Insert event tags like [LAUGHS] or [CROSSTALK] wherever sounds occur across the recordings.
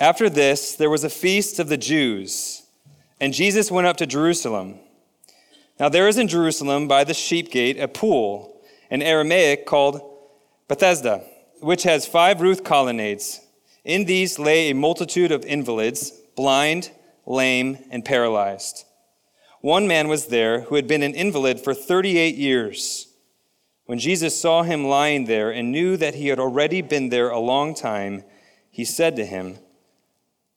After this, there was a feast of the Jews, and Jesus went up to Jerusalem. Now there is in Jerusalem by the sheep gate a pool, in Aramaic called Bethesda, which has five roof colonnades. In these lay a multitude of invalids, blind, lame, and paralyzed. One man was there who had been an invalid for 38 years. When Jesus saw him lying there and knew that he had already been there a long time, he said to him,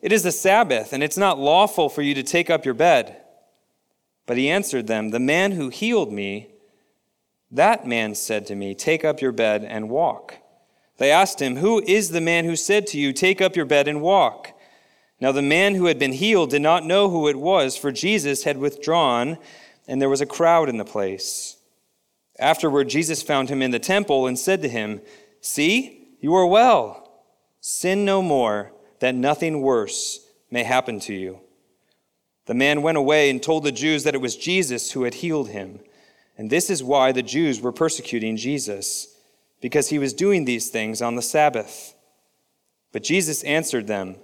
it is the Sabbath, and it's not lawful for you to take up your bed. But he answered them, The man who healed me, that man said to me, Take up your bed and walk. They asked him, Who is the man who said to you, Take up your bed and walk? Now the man who had been healed did not know who it was, for Jesus had withdrawn, and there was a crowd in the place. Afterward, Jesus found him in the temple and said to him, See, you are well. Sin no more that nothing worse may happen to you. The man went away and told the Jews that it was Jesus who had healed him. And this is why the Jews were persecuting Jesus, because he was doing these things on the Sabbath. But Jesus answered them,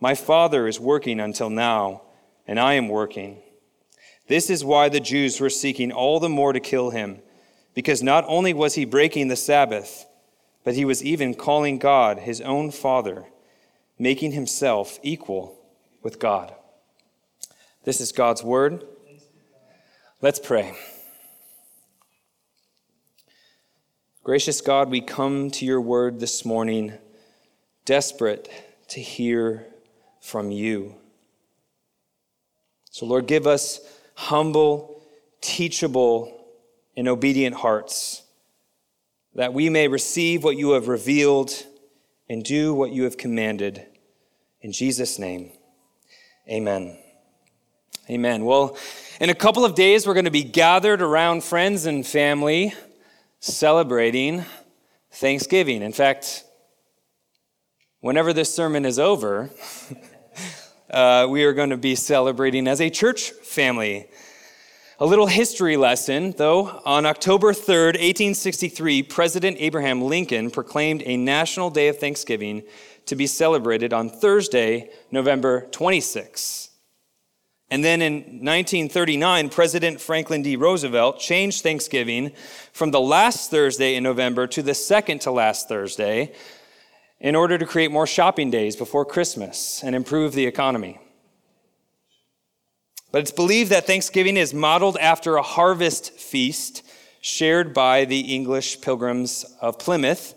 My Father is working until now, and I am working. This is why the Jews were seeking all the more to kill him, because not only was he breaking the Sabbath, but he was even calling God his own Father making himself equal with God. This is God's word. Let's pray. Gracious God, we come to your word this morning, desperate to hear from you. So, Lord, give us humble, teachable, and obedient hearts that we may receive what you have revealed and do what you have commanded. In Jesus' name, amen. Amen. Well, in a couple of days, we're going to be gathered around friends and family celebrating Thanksgiving. In fact, whenever this sermon is over, [LAUGHS] uh, we are going to be celebrating as a church family a little history lesson, though. On October 3rd, 1863, President Abraham Lincoln proclaimed a national day of Thanksgiving to be celebrated on Thursday, November 26. And then in 1939, President Franklin D. Roosevelt changed Thanksgiving from the last Thursday in November to the second to last Thursday in order to create more shopping days before Christmas and improve the economy. But it's believed that Thanksgiving is modeled after a harvest feast shared by the English pilgrims of Plymouth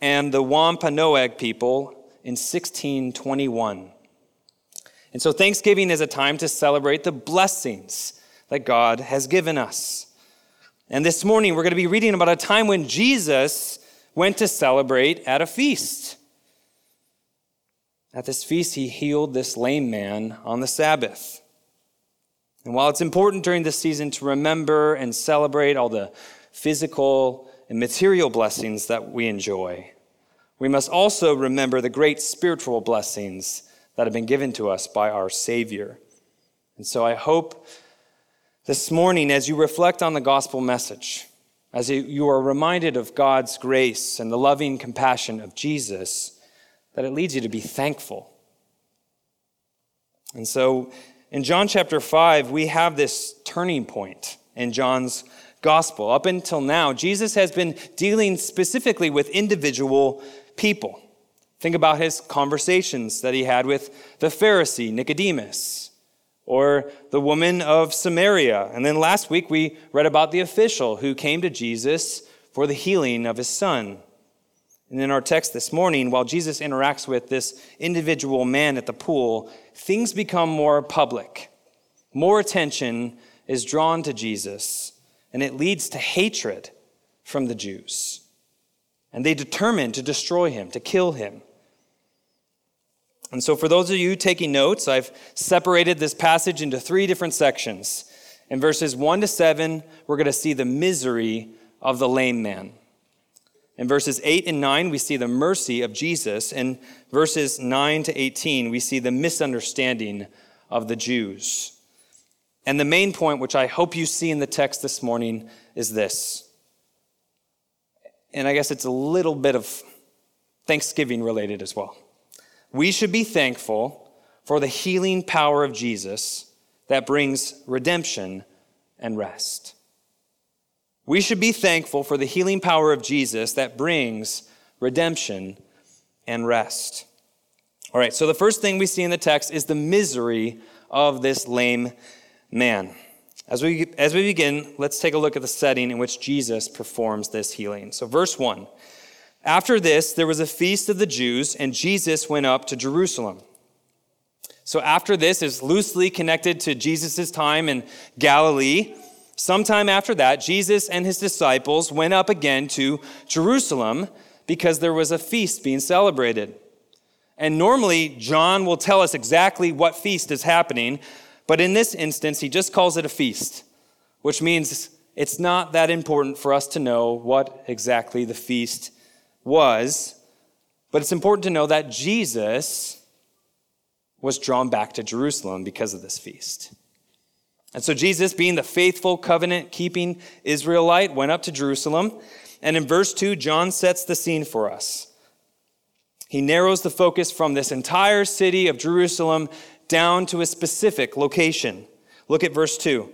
and the Wampanoag people in 1621. And so Thanksgiving is a time to celebrate the blessings that God has given us. And this morning we're going to be reading about a time when Jesus went to celebrate at a feast. At this feast, he healed this lame man on the Sabbath. And while it's important during this season to remember and celebrate all the physical and material blessings that we enjoy, we must also remember the great spiritual blessings that have been given to us by our Savior. And so I hope this morning, as you reflect on the gospel message, as you are reminded of God's grace and the loving compassion of Jesus, that it leads you to be thankful. And so, in John chapter 5, we have this turning point in John's gospel. Up until now, Jesus has been dealing specifically with individual people. Think about his conversations that he had with the Pharisee, Nicodemus, or the woman of Samaria. And then last week, we read about the official who came to Jesus for the healing of his son. And in our text this morning, while Jesus interacts with this individual man at the pool, things become more public. More attention is drawn to Jesus, and it leads to hatred from the Jews. And they determine to destroy him, to kill him. And so, for those of you taking notes, I've separated this passage into three different sections. In verses 1 to 7, we're going to see the misery of the lame man. In verses 8 and 9, we see the mercy of Jesus. In verses 9 to 18, we see the misunderstanding of the Jews. And the main point, which I hope you see in the text this morning, is this. And I guess it's a little bit of Thanksgiving related as well. We should be thankful for the healing power of Jesus that brings redemption and rest. We should be thankful for the healing power of Jesus that brings redemption and rest. All right, so the first thing we see in the text is the misery of this lame man. As we, as we begin, let's take a look at the setting in which Jesus performs this healing. So, verse 1 After this, there was a feast of the Jews, and Jesus went up to Jerusalem. So, after this is loosely connected to Jesus' time in Galilee. Sometime after that, Jesus and his disciples went up again to Jerusalem because there was a feast being celebrated. And normally, John will tell us exactly what feast is happening, but in this instance, he just calls it a feast, which means it's not that important for us to know what exactly the feast was, but it's important to know that Jesus was drawn back to Jerusalem because of this feast. And so Jesus, being the faithful covenant keeping Israelite, went up to Jerusalem. And in verse 2, John sets the scene for us. He narrows the focus from this entire city of Jerusalem down to a specific location. Look at verse 2.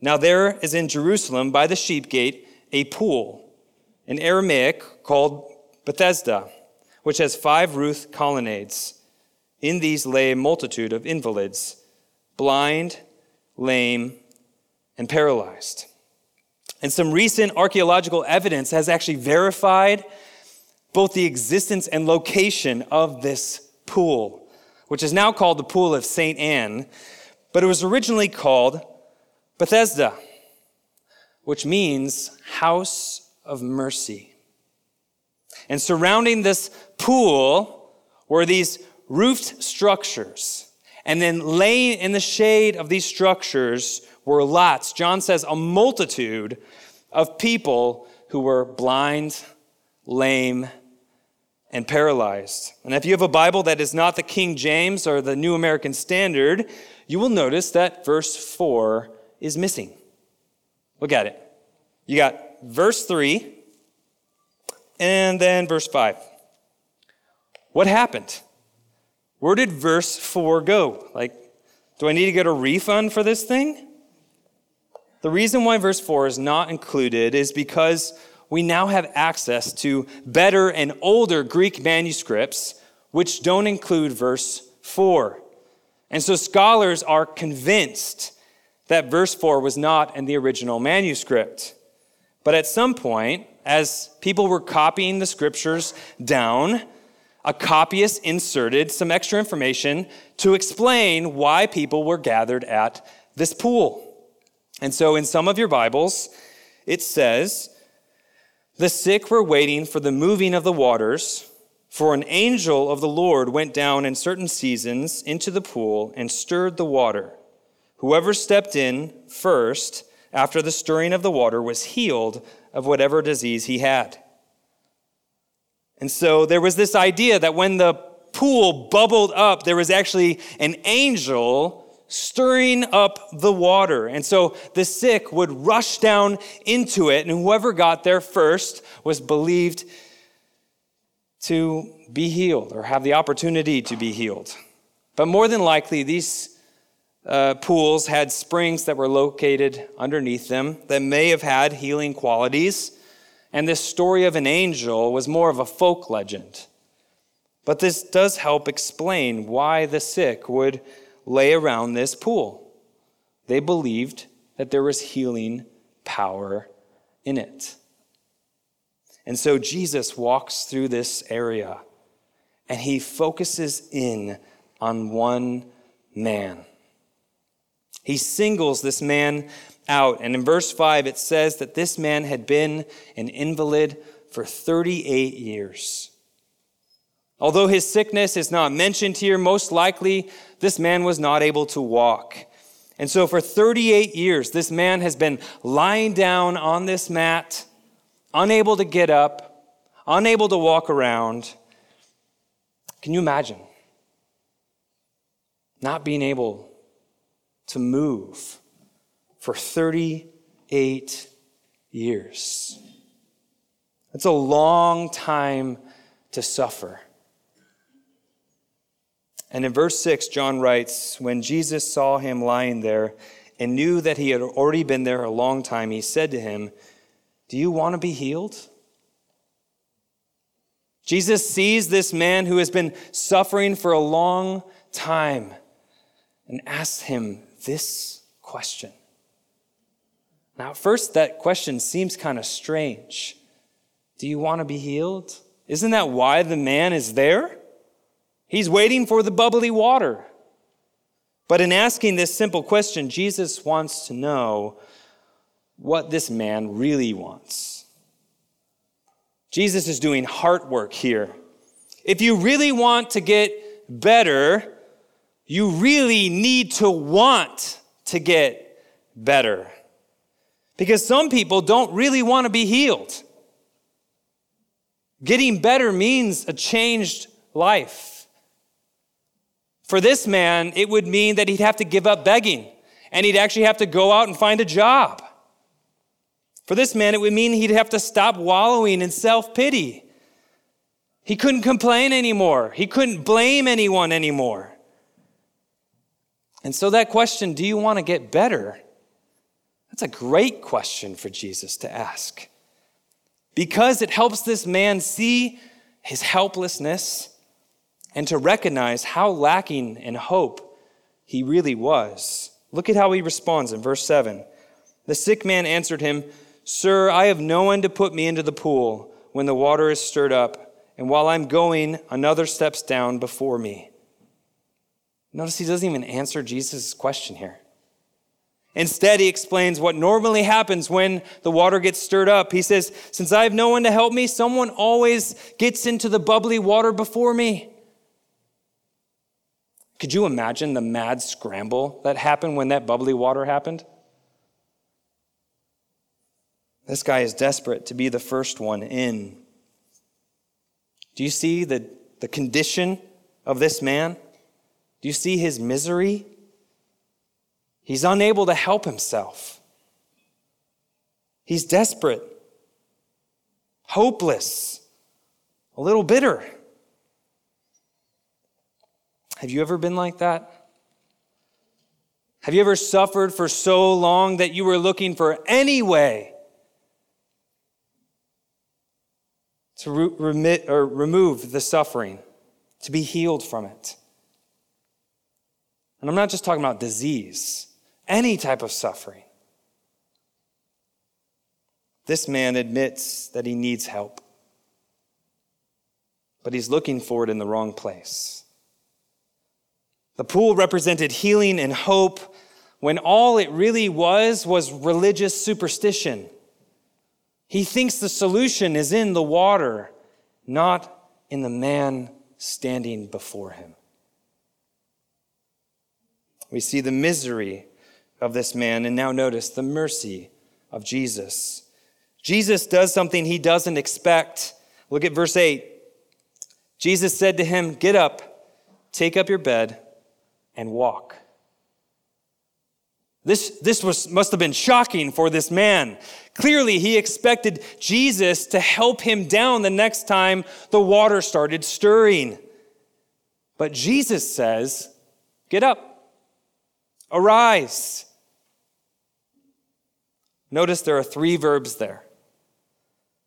Now there is in Jerusalem by the sheep gate a pool, in Aramaic called Bethesda, which has five roof colonnades. In these lay a multitude of invalids, blind, lame, and paralyzed. And some recent archaeological evidence has actually verified both the existence and location of this pool, which is now called the Pool of St. Anne, but it was originally called Bethesda, which means house of mercy. And surrounding this pool were these roofed structures and then laying in the shade of these structures were lots, John says, a multitude of people who were blind, lame, and paralyzed. And if you have a Bible that is not the King James or the New American Standard, you will notice that verse 4 is missing. Look at it. You got verse 3 and then verse 5. What happened? Where did verse 4 go? Like, do I need to get a refund for this thing? The reason why verse 4 is not included is because we now have access to better and older Greek manuscripts which don't include verse 4. And so scholars are convinced that verse 4 was not in the original manuscript. But at some point, as people were copying the scriptures down, a copyist inserted some extra information to explain why people were gathered at this pool. And so in some of your Bibles, it says, The sick were waiting for the moving of the waters, for an angel of the Lord went down in certain seasons into the pool and stirred the water. Whoever stepped in first after the stirring of the water was healed of whatever disease he had. And so there was this idea that when the pool bubbled up, there was actually an angel stirring up the water. And so the sick would rush down into it, and whoever got there first was believed to be healed or have the opportunity to be healed. But more than likely, these uh, pools had springs that were located underneath them that may have had healing qualities. And this story of an angel was more of a folk legend. But this does help explain why the sick would lay around this pool. They believed that there was healing power in it. And so Jesus walks through this area and he focuses in on one man. He singles this man out. And in verse 5, it says that this man had been an invalid for 38 years. Although his sickness is not mentioned here, most likely this man was not able to walk. And so for 38 years, this man has been lying down on this mat, unable to get up, unable to walk around. Can you imagine? Not being able to move for 38 years. That's a long time to suffer. And in verse 6, John writes When Jesus saw him lying there and knew that he had already been there a long time, he said to him, Do you want to be healed? Jesus sees this man who has been suffering for a long time and asks him this question. Now, at first, that question seems kind of strange. Do you want to be healed? Isn't that why the man is there? He's waiting for the bubbly water. But in asking this simple question, Jesus wants to know what this man really wants. Jesus is doing heart work here. If you really want to get better, you really need to want to get better. Because some people don't really want to be healed. Getting better means a changed life. For this man, it would mean that he'd have to give up begging and he'd actually have to go out and find a job. For this man, it would mean he'd have to stop wallowing in self pity. He couldn't complain anymore, he couldn't blame anyone anymore. And so, that question, do you want to get better? That's a great question for Jesus to ask because it helps this man see his helplessness and to recognize how lacking in hope he really was. Look at how he responds in verse 7. The sick man answered him, Sir, I have no one to put me into the pool when the water is stirred up, and while I'm going, another steps down before me. Notice he doesn't even answer Jesus' question here. Instead, he explains what normally happens when the water gets stirred up. He says, Since I have no one to help me, someone always gets into the bubbly water before me. Could you imagine the mad scramble that happened when that bubbly water happened? This guy is desperate to be the first one in. Do you see the, the condition of this man? Do you see his misery? He's unable to help himself. He's desperate, hopeless, a little bitter. Have you ever been like that? Have you ever suffered for so long that you were looking for any way to remit or remove the suffering, to be healed from it? And I'm not just talking about disease, any type of suffering. This man admits that he needs help, but he's looking for it in the wrong place. The pool represented healing and hope when all it really was was religious superstition. He thinks the solution is in the water, not in the man standing before him. We see the misery of this man, and now notice the mercy of Jesus. Jesus does something he doesn't expect. Look at verse 8. Jesus said to him, Get up, take up your bed, and walk. This, this was, must have been shocking for this man. Clearly, he expected Jesus to help him down the next time the water started stirring. But Jesus says, Get up, arise. Notice there are three verbs there,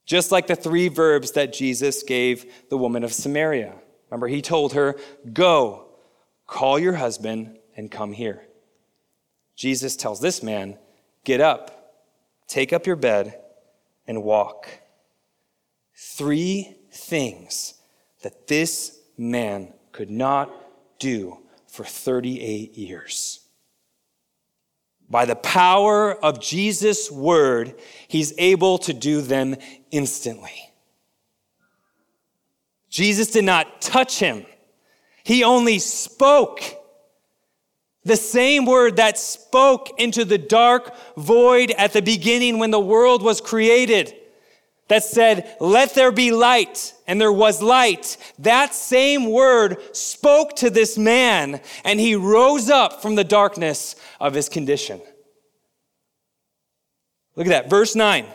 just like the three verbs that Jesus gave the woman of Samaria. Remember, he told her, Go, Call your husband and come here. Jesus tells this man, Get up, take up your bed, and walk. Three things that this man could not do for 38 years. By the power of Jesus' word, he's able to do them instantly. Jesus did not touch him, he only spoke. The same word that spoke into the dark void at the beginning when the world was created, that said, Let there be light, and there was light. That same word spoke to this man, and he rose up from the darkness of his condition. Look at that, verse 9.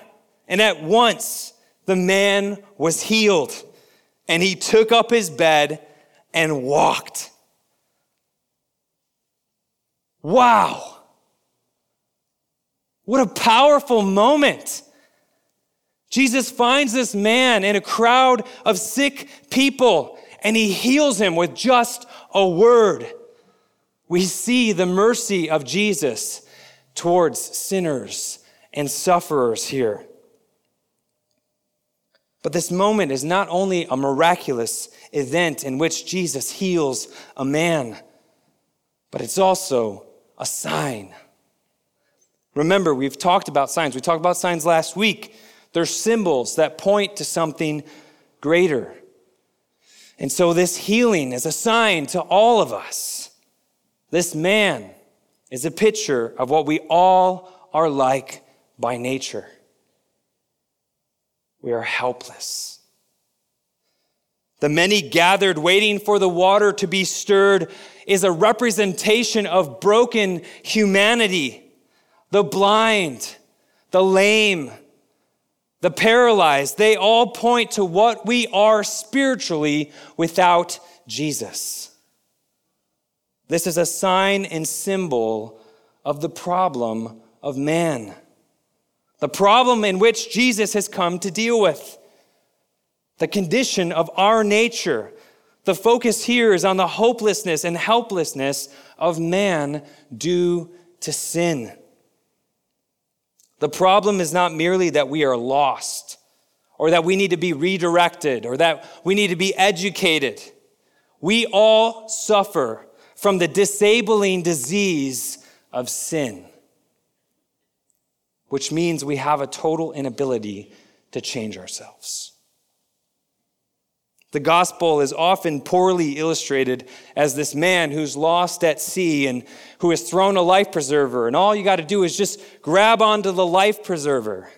And at once the man was healed, and he took up his bed and walked. Wow. What a powerful moment. Jesus finds this man in a crowd of sick people and he heals him with just a word. We see the mercy of Jesus towards sinners and sufferers here. But this moment is not only a miraculous event in which Jesus heals a man, but it's also a sign. Remember, we've talked about signs. We talked about signs last week. They're symbols that point to something greater. And so, this healing is a sign to all of us. This man is a picture of what we all are like by nature. We are helpless. The many gathered waiting for the water to be stirred is a representation of broken humanity. The blind, the lame, the paralyzed, they all point to what we are spiritually without Jesus. This is a sign and symbol of the problem of man, the problem in which Jesus has come to deal with, the condition of our nature the focus here is on the hopelessness and helplessness of man due to sin. The problem is not merely that we are lost or that we need to be redirected or that we need to be educated. We all suffer from the disabling disease of sin, which means we have a total inability to change ourselves. The gospel is often poorly illustrated as this man who's lost at sea and who has thrown a life preserver, and all you got to do is just grab onto the life preserver.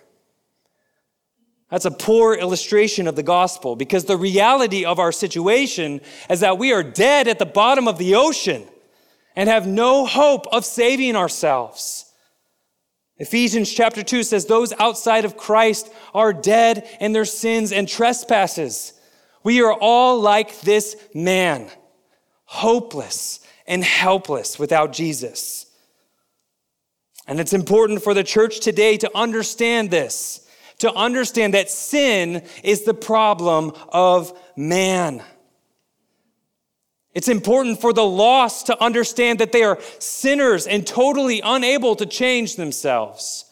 That's a poor illustration of the gospel because the reality of our situation is that we are dead at the bottom of the ocean and have no hope of saving ourselves. Ephesians chapter 2 says, Those outside of Christ are dead in their sins and trespasses. We are all like this man, hopeless and helpless without Jesus. And it's important for the church today to understand this, to understand that sin is the problem of man. It's important for the lost to understand that they are sinners and totally unable to change themselves.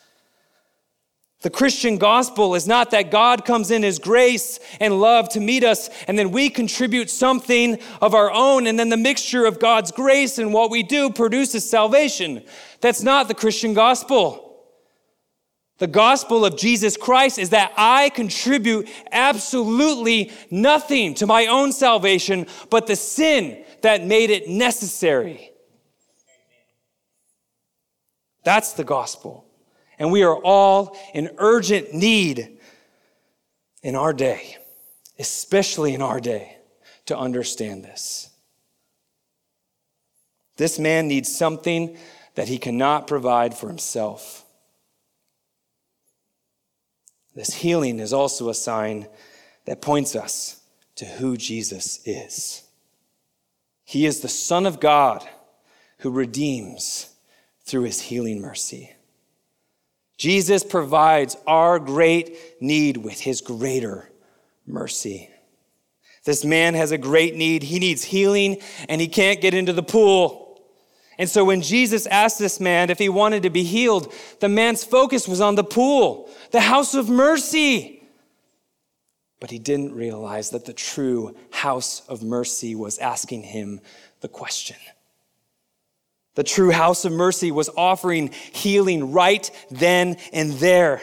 The Christian gospel is not that God comes in His grace and love to meet us, and then we contribute something of our own, and then the mixture of God's grace and what we do produces salvation. That's not the Christian gospel. The gospel of Jesus Christ is that I contribute absolutely nothing to my own salvation but the sin that made it necessary. That's the gospel. And we are all in urgent need in our day, especially in our day, to understand this. This man needs something that he cannot provide for himself. This healing is also a sign that points us to who Jesus is. He is the Son of God who redeems through his healing mercy. Jesus provides our great need with his greater mercy. This man has a great need. He needs healing and he can't get into the pool. And so when Jesus asked this man if he wanted to be healed, the man's focus was on the pool, the house of mercy. But he didn't realize that the true house of mercy was asking him the question the true house of mercy was offering healing right then and there.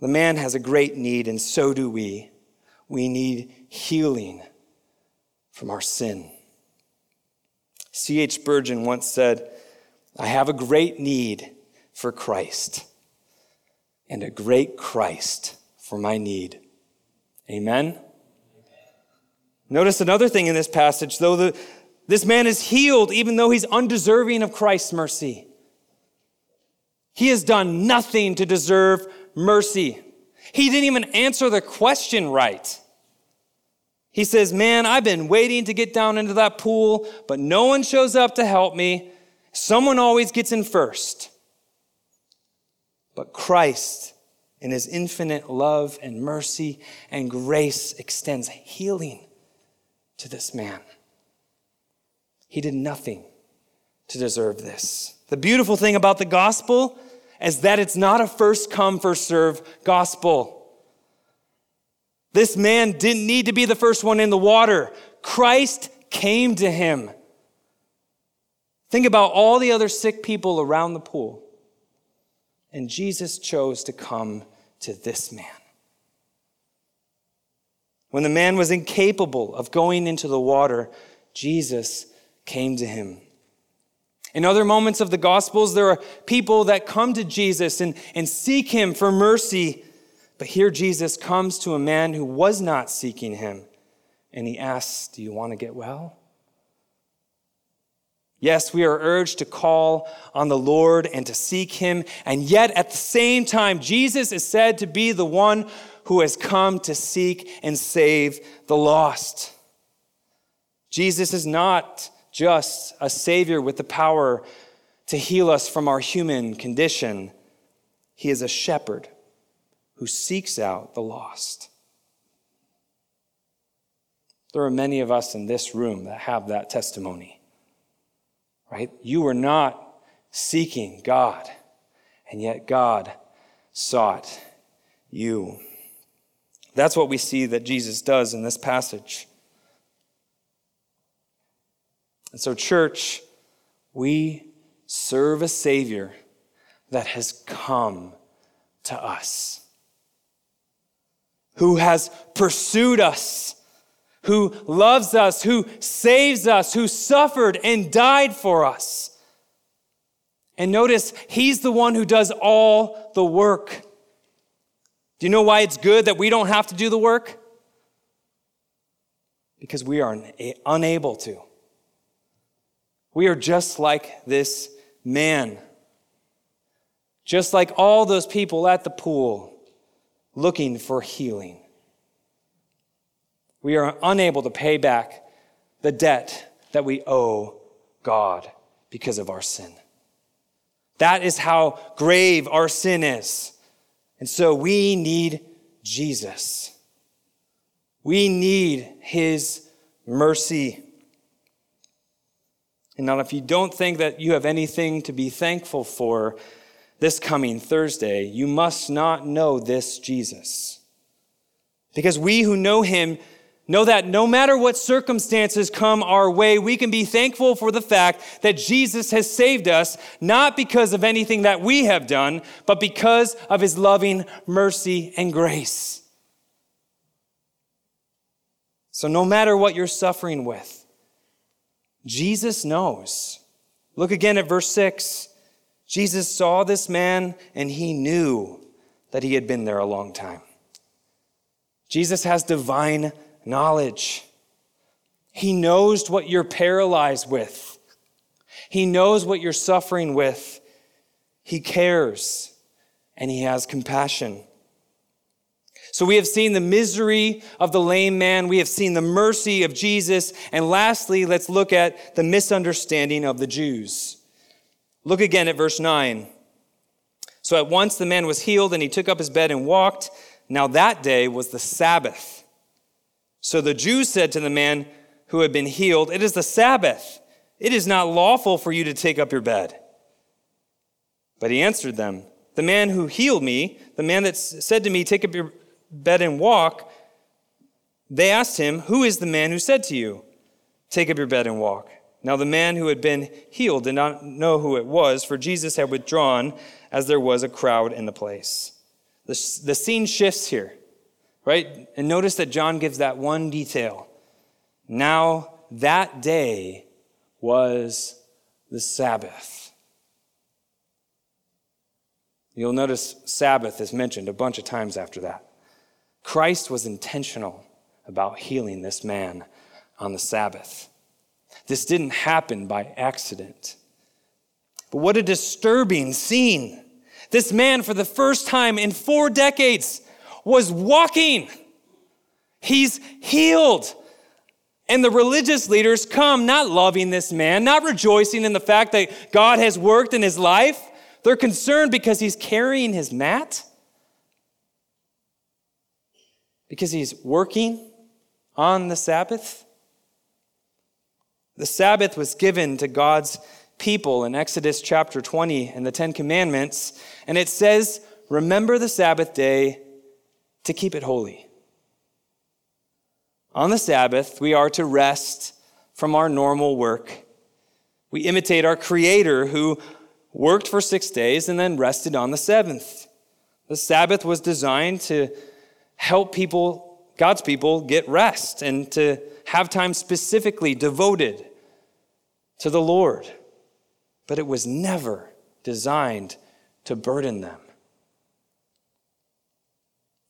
The man has a great need, and so do we. we need healing from our sin. C.H. Spurgeon once said, I have a great need for Christ and a great Christ for my need. Amen? Notice another thing in this passage, though the, this man is healed even though he's undeserving of Christ's mercy. He has done nothing to deserve mercy. He didn't even answer the question right. He says, Man, I've been waiting to get down into that pool, but no one shows up to help me. Someone always gets in first. But Christ, in his infinite love and mercy and grace, extends healing to this man. He did nothing to deserve this. The beautiful thing about the gospel is that it's not a first come, first serve gospel. This man didn't need to be the first one in the water. Christ came to him. Think about all the other sick people around the pool. And Jesus chose to come to this man. When the man was incapable of going into the water, Jesus came to him. In other moments of the Gospels, there are people that come to Jesus and, and seek him for mercy but here Jesus comes to a man who was not seeking him, and he asks, Do you want to get well? Yes, we are urged to call on the Lord and to seek him, and yet at the same time, Jesus is said to be the one who has come to seek and save the lost. Jesus is not just a Savior with the power to heal us from our human condition, He is a shepherd who seeks out the lost. There are many of us in this room that have that testimony, right? You were not seeking God, and yet God sought you. That's what we see that Jesus does in this passage. And so, church, we serve a Savior that has come to us who has pursued us, who loves us, who saves us, who suffered and died for us. And notice, he's the one who does all the work. Do you know why it's good that we don't have to do the work? Because we are unable to. We are just like this man, just like all those people at the pool looking for healing. We are unable to pay back the debt that we owe God because of our sin. That is how grave our sin is. And so we need Jesus. We need his mercy. And now, if you don't think that you have anything to be thankful for, this coming Thursday, you must not know this Jesus. Because we who know him know that no matter what circumstances come our way, we can be thankful for the fact that Jesus has saved us, not because of anything that we have done, but because of his loving mercy and grace. So, no matter what you're suffering with, Jesus knows. Look again at verse 6. Jesus saw this man and he knew that he had been there a long time. Jesus has divine knowledge. He knows what you're paralyzed with. He knows what you're suffering with. He cares and he has compassion. So we have seen the misery of the lame man. We have seen the mercy of Jesus. And lastly, let's look at the misunderstanding of the Jews. Look again at verse 9. So at once the man was healed, and he took up his bed and walked. Now that day was the Sabbath. So the Jews said to the man who had been healed, It is the Sabbath. It is not lawful for you to take up your bed. But he answered them, The man who healed me, the man that said to me, Take up your bed and walk, they asked him, Who is the man who said to you, Take up your bed and walk? Now the man who had been healed did not know who it was, for Jesus had withdrawn as there was a crowd in the place. The, the scene shifts here. right? And notice that John gives that one detail. Now, that day was the Sabbath. You'll notice Sabbath is mentioned a bunch of times after that. Christ was intentional about healing this man on the Sabbath. This didn't happen by accident. But what a disturbing scene. This man, for the first time in four decades, was walking. He's healed. And the religious leaders come not loving this man, not rejoicing in the fact that God has worked in his life. They're concerned because he's carrying his mat, because he's working on the Sabbath. The Sabbath was given to God's people in Exodus chapter 20 and the Ten Commandments, and it says, Remember the Sabbath day to keep it holy. On the Sabbath, we are to rest from our normal work. We imitate our Creator who worked for six days and then rested on the seventh. The Sabbath was designed to help people, God's people, get rest and to have time specifically devoted to the Lord. But it was never designed to burden them.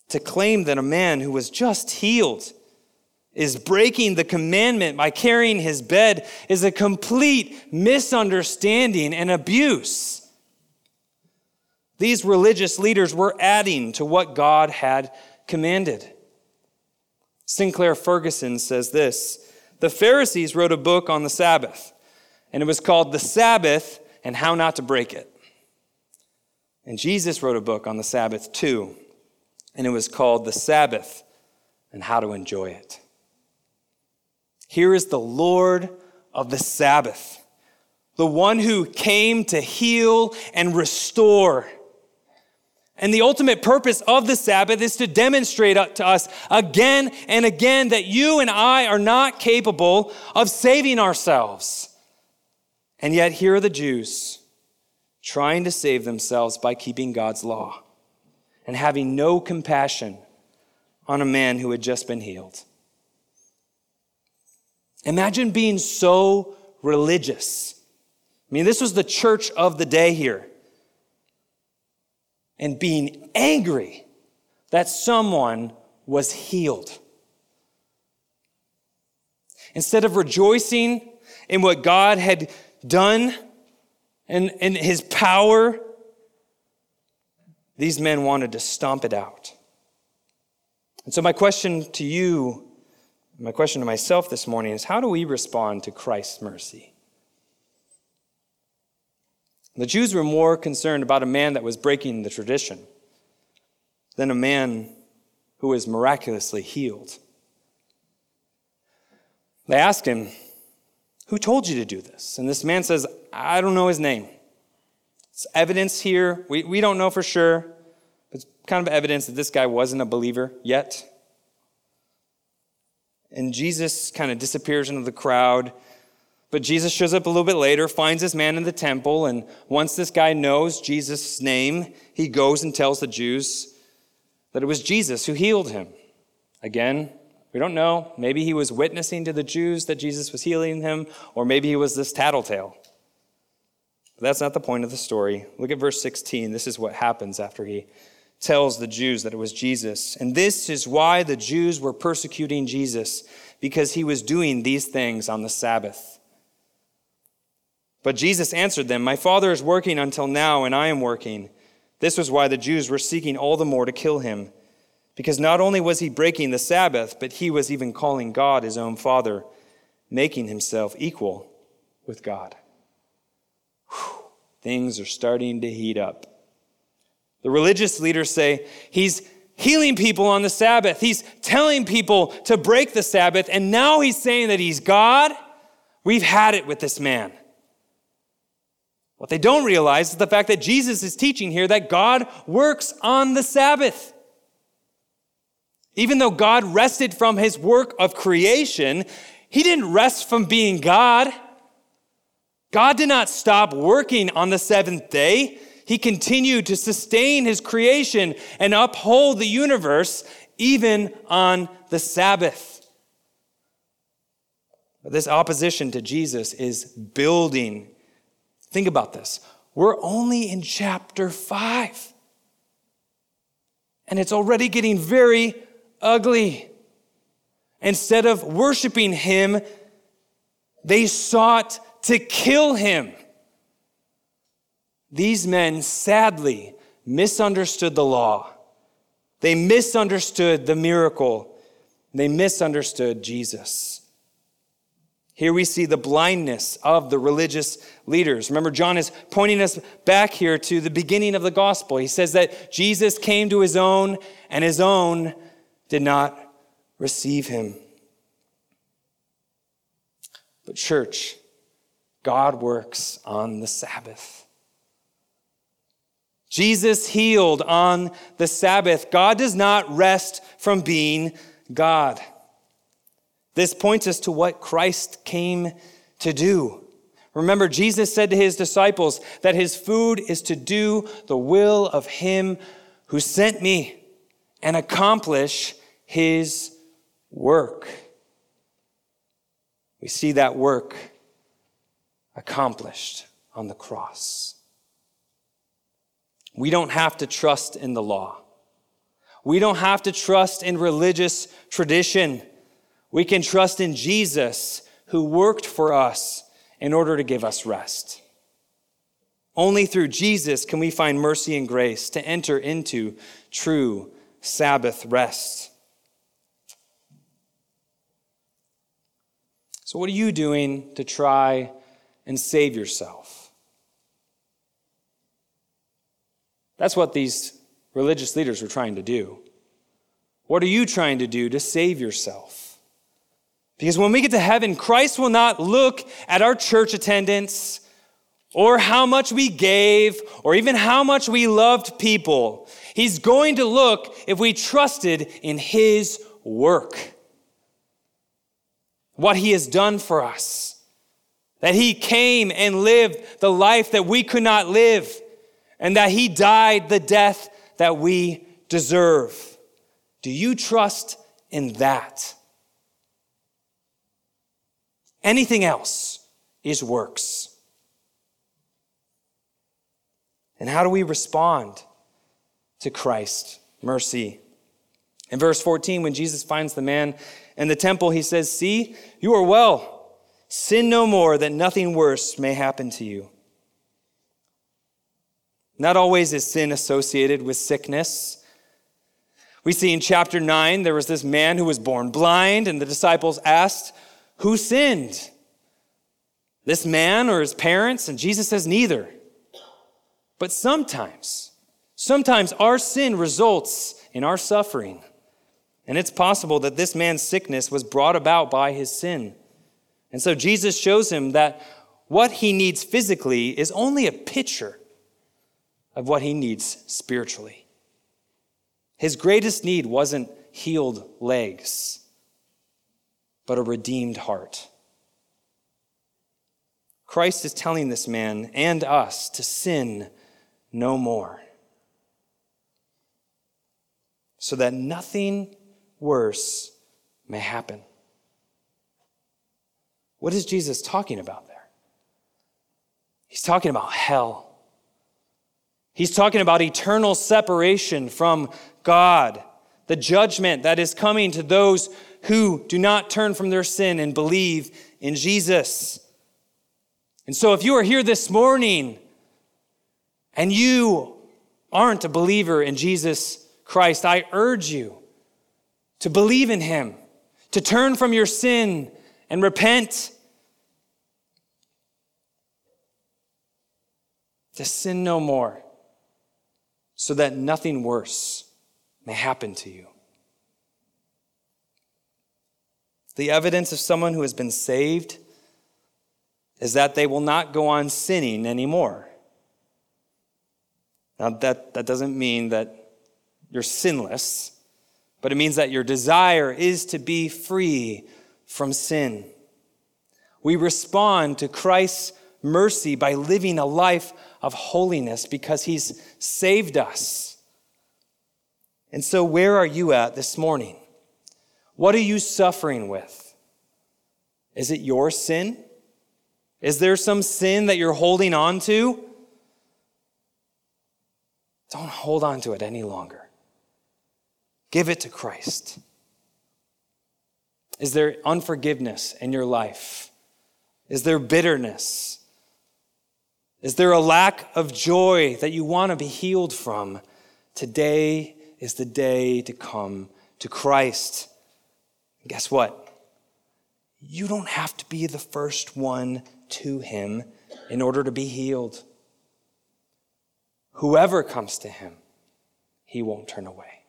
To claim that a man who was just healed is breaking the commandment by carrying his bed is a complete misunderstanding and abuse. These religious leaders were adding to what God had commanded. Sinclair Ferguson says this The Pharisees wrote a book on the Sabbath, and it was called The Sabbath and How Not to Break It. And Jesus wrote a book on the Sabbath too, and it was called The Sabbath and How to Enjoy It. Here is the Lord of the Sabbath, the one who came to heal and restore. And the ultimate purpose of the Sabbath is to demonstrate to us again and again that you and I are not capable of saving ourselves. And yet, here are the Jews trying to save themselves by keeping God's law and having no compassion on a man who had just been healed. Imagine being so religious. I mean, this was the church of the day here. And being angry that someone was healed. Instead of rejoicing in what God had done and, and his power, these men wanted to stomp it out. And so, my question to you my question to myself this morning is how do we respond to Christ's mercy? The Jews were more concerned about a man that was breaking the tradition than a man who was miraculously healed. They asked him, Who told you to do this? And this man says, I don't know his name. It's evidence here. We, we don't know for sure. But it's kind of evidence that this guy wasn't a believer yet. And Jesus kind of disappears into the crowd. But Jesus shows up a little bit later, finds this man in the temple, and once this guy knows Jesus' name, he goes and tells the Jews that it was Jesus who healed him. Again, we don't know. Maybe he was witnessing to the Jews that Jesus was healing him, or maybe he was this tattletale. But that's not the point of the story. Look at verse 16. This is what happens after he tells the Jews that it was Jesus. And this is why the Jews were persecuting Jesus, because he was doing these things on the Sabbath. But Jesus answered them, My Father is working until now, and I am working. This was why the Jews were seeking all the more to kill him, because not only was he breaking the Sabbath, but he was even calling God his own Father, making himself equal with God. Whew. Things are starting to heat up. The religious leaders say he's healing people on the Sabbath. He's telling people to break the Sabbath, and now he's saying that he's God. We've had it with this man. What they don't realize is the fact that Jesus is teaching here that God works on the Sabbath. Even though God rested from his work of creation, he didn't rest from being God. God did not stop working on the seventh day he continued to sustain his creation and uphold the universe even on the Sabbath. This opposition to Jesus is building. Think about this. We're only in chapter 5. And it's already getting very ugly. Instead of worshiping him, they sought to kill him. These men sadly misunderstood the law. They misunderstood the miracle. They misunderstood Jesus. Here we see the blindness of the religious leaders. Remember, John is pointing us back here to the beginning of the gospel. He says that Jesus came to his own, and his own did not receive him. But, church, God works on the Sabbath. Jesus healed on the Sabbath. God does not rest from being God. This points us to what Christ came to do. Remember, Jesus said to his disciples that his food is to do the will of him who sent me and accomplish his work. We see that work accomplished on the cross. We don't have to trust in the law. We don't have to trust in religious tradition. We can trust in Jesus who worked for us in order to give us rest. Only through Jesus can we find mercy and grace to enter into true Sabbath rest. So, what are you doing to try and save yourself? That's what these religious leaders were trying to do. What are you trying to do to save yourself? Because when we get to heaven, Christ will not look at our church attendance or how much we gave or even how much we loved people. He's going to look if we trusted in His work, what He has done for us, that He came and lived the life that we could not live, and that He died the death that we deserve. Do you trust in that? Anything else is works. And how do we respond to Christ? Mercy. In verse 14, when Jesus finds the man in the temple, he says, See, you are well. Sin no more, that nothing worse may happen to you. Not always is sin associated with sickness. We see in chapter 9, there was this man who was born blind, and the disciples asked, who sinned? This man or his parents? And Jesus says, neither. But sometimes, sometimes our sin results in our suffering. And it's possible that this man's sickness was brought about by his sin. And so Jesus shows him that what he needs physically is only a picture of what he needs spiritually. His greatest need wasn't healed legs but a redeemed heart. Christ is telling this man and us to sin no more, so that nothing worse may happen. What is Jesus talking about there? He's talking about hell. He's talking about eternal separation from God, the judgment that is coming to those who do not turn from their sin and believe in Jesus. And so, if you are here this morning and you aren't a believer in Jesus Christ, I urge you to believe in Him, to turn from your sin and repent, to sin no more, so that nothing worse may happen to you. The evidence of someone who has been saved is that they will not go on sinning anymore. Now, that, that doesn't mean that you're sinless, but it means that your desire is to be free from sin. We respond to Christ's mercy by living a life of holiness because he's saved us. And so, where are you at this morning? What are you suffering with? Is it your sin? Is there some sin that you're holding on to? Don't hold on to it any longer. Give it to Christ. Is there unforgiveness in your life? Is there bitterness? Is there a lack of joy that you want to be healed from? Today is the day to come to Christ. And guess what? You don't have to be the first one to Him in order to be healed. Whoever comes to Him, He won't turn away.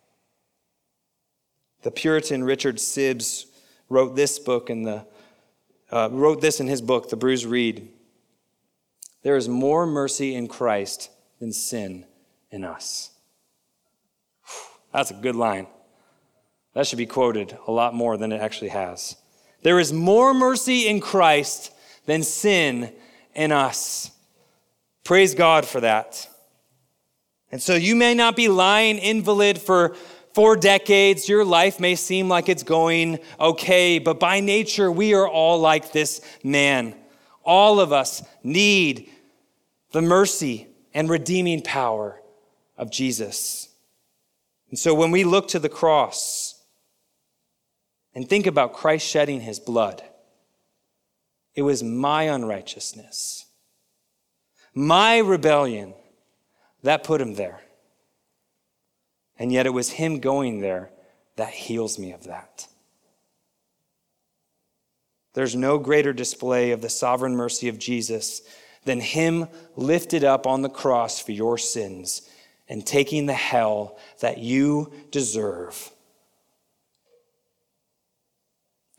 The Puritan Richard Sibbes wrote this book in the uh, wrote this in his book, The Bruised Reed. There is more mercy in Christ than sin in us. That's a good line. That should be quoted a lot more than it actually has. There is more mercy in Christ than sin in us. Praise God for that. And so you may not be lying invalid for four decades. Your life may seem like it's going okay, but by nature, we are all like this man. All of us need the mercy and redeeming power of Jesus. And so when we look to the cross and think about Christ shedding his blood, it was my unrighteousness, my rebellion that put him there. And yet it was him going there that heals me of that. There's no greater display of the sovereign mercy of Jesus than him lifted up on the cross for your sins and taking the hell that you deserve.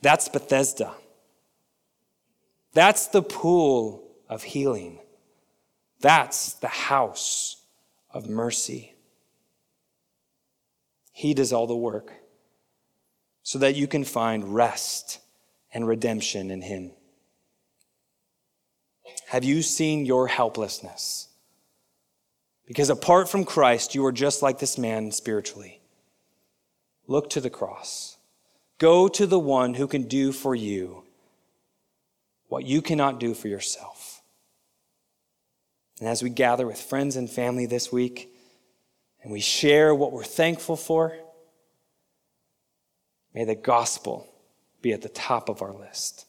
That's Bethesda. That's the pool of healing. That's the house of mercy. He does all the work so that you can find rest and redemption in Him. Have you seen your helplessness? Because apart from Christ, you are just like this man spiritually. Look to the cross. Go to the one who can do for you what you cannot do for yourself. And as we gather with friends and family this week, and we share what we're thankful for, may the gospel be at the top of our list.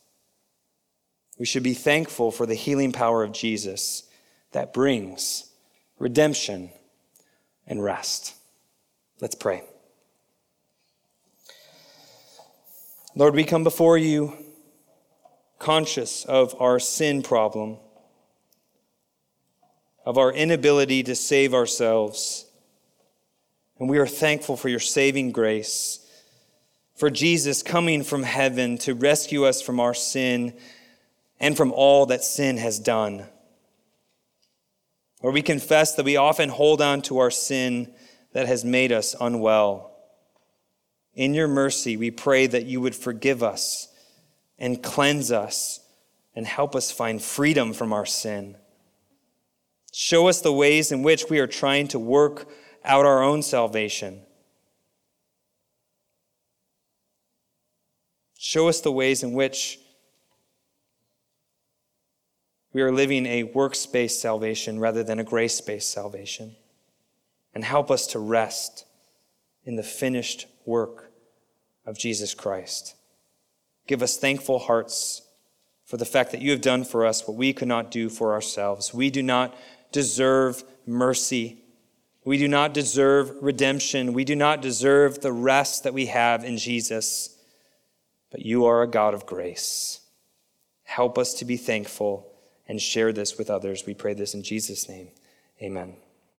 We should be thankful for the healing power of Jesus that brings redemption and rest. Let's pray. Lord, we come before you conscious of our sin problem, of our inability to save ourselves. And we are thankful for your saving grace, for Jesus coming from heaven to rescue us from our sin and from all that sin has done. Or we confess that we often hold on to our sin that has made us unwell. In your mercy, we pray that you would forgive us and cleanse us and help us find freedom from our sin. Show us the ways in which we are trying to work out our own salvation. Show us the ways in which we are living a works based salvation rather than a grace based salvation. And help us to rest in the finished work of Jesus Christ. Give us thankful hearts for the fact that you have done for us what we could not do for ourselves. We do not deserve mercy. We do not deserve redemption. We do not deserve the rest that we have in Jesus. But you are a God of grace. Help us to be thankful and share this with others. We pray this in Jesus' name. Amen.